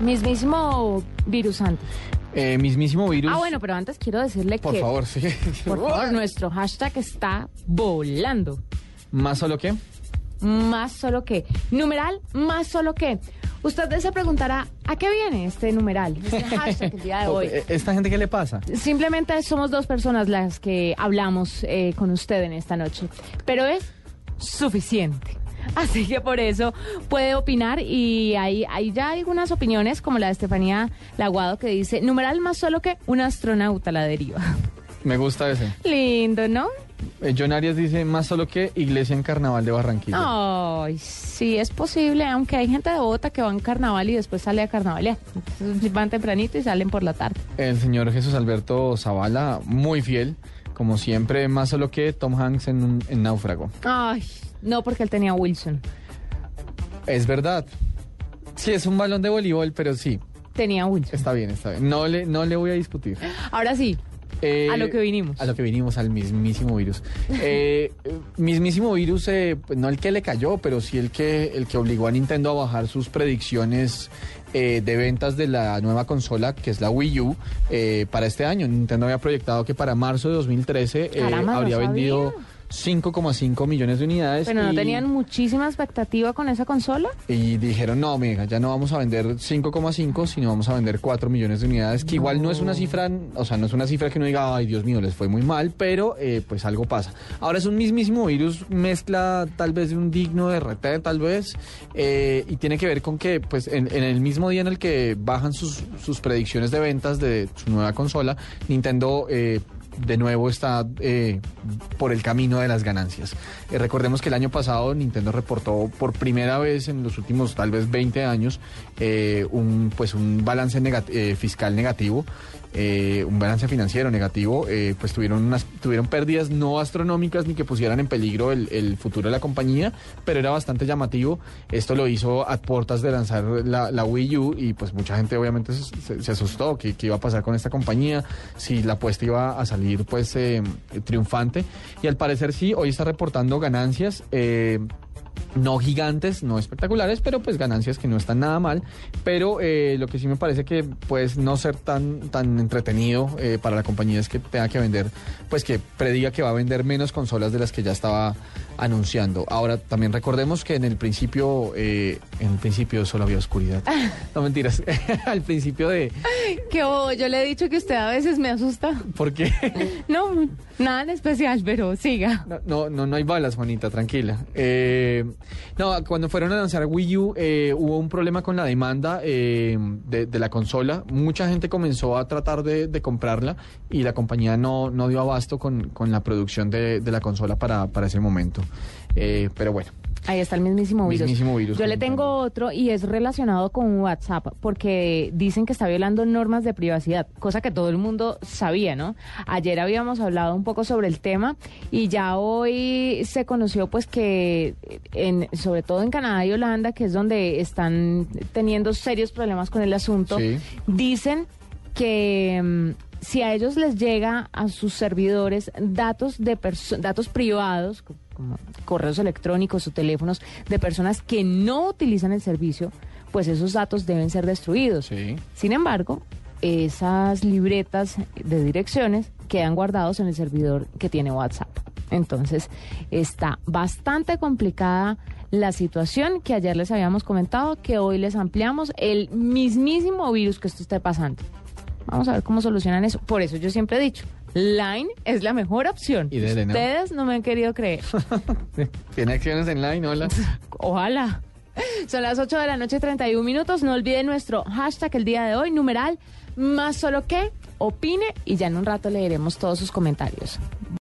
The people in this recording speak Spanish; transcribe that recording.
Mismísimo virus antes. Eh, mismísimo virus. Ah, bueno, pero antes quiero decirle Por que, favor, sí. por favor, nuestro hashtag está volando. ¿Más solo qué? Más solo que. Numeral, más solo que. Usted se preguntará, ¿a qué viene este numeral? Este hashtag el día de hoy. Eh, ¿Esta gente qué le pasa? Simplemente somos dos personas las que hablamos eh, con usted en esta noche, pero es suficiente. Así que por eso puede opinar y hay, hay ya algunas opiniones como la de Estefanía Laguado que dice, numeral más solo que un astronauta la deriva. Me gusta ese. Lindo, ¿no? Eh, John Arias dice más solo que Iglesia en Carnaval de Barranquilla. Ay, sí, es posible, aunque hay gente de Bogotá que va en carnaval y después sale a carnavalear. Entonces van tempranito y salen por la tarde. El señor Jesús Alberto Zavala, muy fiel, como siempre, más solo que Tom Hanks en, un- en Náufrago. Ay, no, porque él tenía Wilson. Es verdad. Sí, es un balón de voleibol, pero sí, Tenía Wilson. está bien, está bien. No le, no le voy a discutir. Ahora sí, Eh, A lo que vinimos. A lo que vinimos, al mismísimo virus. Eh, eh, mismísimo virus, eh, pues, no el que le cayó, pero sí el que, el que obligó a Nintendo a bajar sus predicciones eh, de ventas de la nueva consola, que es la Wii U, eh, para este año. Nintendo había proyectado que para marzo de 2013 eh, Caramba, no habría sabía. Vendido 5,5 millones de unidades. pero no y- tenían muchísima expectativa con esa consola. y dijeron, no, mira, ya no vamos a vender 5,5, sino vamos a vender 4 millones de unidades, que igual no es una cifra, o sea, no es una cifra que uno diga, ay, Dios mío, les fue muy mal, pero eh, pues algo pasa. Ahora es un mismísimo virus, mezcla tal vez de un digno de RT, tal vez, eh, y tiene que ver con que, pues, en, en el mismo día en el que bajan sus, sus predicciones de ventas de su nueva consola, Nintendo... eh, de nuevo está eh, por el camino de las ganancias. Eh, recordemos que el año pasado Nintendo reportó por primera vez en los últimos tal vez 20 años eh, un pues un balance eh, fiscal negativo, eh, un balance financiero negativo, eh, pues tuvieron unas tuvieron pérdidas no astronómicas ni que pusieran en peligro el, el futuro de la compañía, pero era bastante llamativo. Esto lo hizo a puertas de lanzar la, la Wii U y pues mucha gente obviamente se, se- se asustó que iba a pasar con esta compañía, si la apuesta iba a salir pues eh, triunfante y al parecer sí, hoy está reportando ganancias. eh, no gigantes, no espectaculares, pero pues ganancias que no están nada mal. Pero eh, lo que sí me parece que pues no ser tan, tan entretenido eh, para la compañía es que tenga que vender, pues que prediga que va a vender menos consolas de las que ya estaba anunciando. Ahora también recordemos que en el principio, eh, en el principio solo había oscuridad. No mentiras, al principio de... Que yo le he dicho que usted a veces me asusta. ¿Por qué? No, nada en especial, pero siga. No, no, no, no hay balas, Juanita, tranquila. Eh, no, cuando fueron a lanzar Wii U eh, hubo un problema con la demanda eh, de, la consola. Mucha gente comenzó a tratar de, comprarla y la compañía no, no dio abasto con, con la producción de, de la consola para, para ese momento. Eh, pero bueno, Ahí está el mismísimo virus. Mismísimo virus, Yo le tengo otro y es relacionado con WhatsApp porque dicen que está violando normas de privacidad, cosa que todo el mundo sabía, ¿no? Ayer habíamos hablado un poco sobre el tema y ya hoy se conoció pues que en, sobre todo en Canadá y Holanda, que es donde están teniendo serios problemas con el asunto, Sí. dicen que mm, si a ellos les llega a sus servidores datos de datos privados como correos electrónicos o teléfonos de personas que no utilizan el servicio, pues esos datos deben ser destruidos. sí. Sin embargo, esas libretas de direcciones quedan guardados en el servidor que tiene WhatsApp. Entonces, está bastante complicada la situación que ayer les habíamos comentado, que hoy les ampliamos el mismísimo virus que esto esté pasando. Vamos a ver cómo solucionan eso. Por eso yo siempre he dicho, Line es la mejor opción. Y dele, ¿no? Ustedes no me han querido creer. Tiene acciones en line, hola. Ojalá. Son las 8 de la noche, 31 minutos. No olviden nuestro hashtag el día de hoy, numeral más solo que opine y ya en un rato leeremos todos sus comentarios.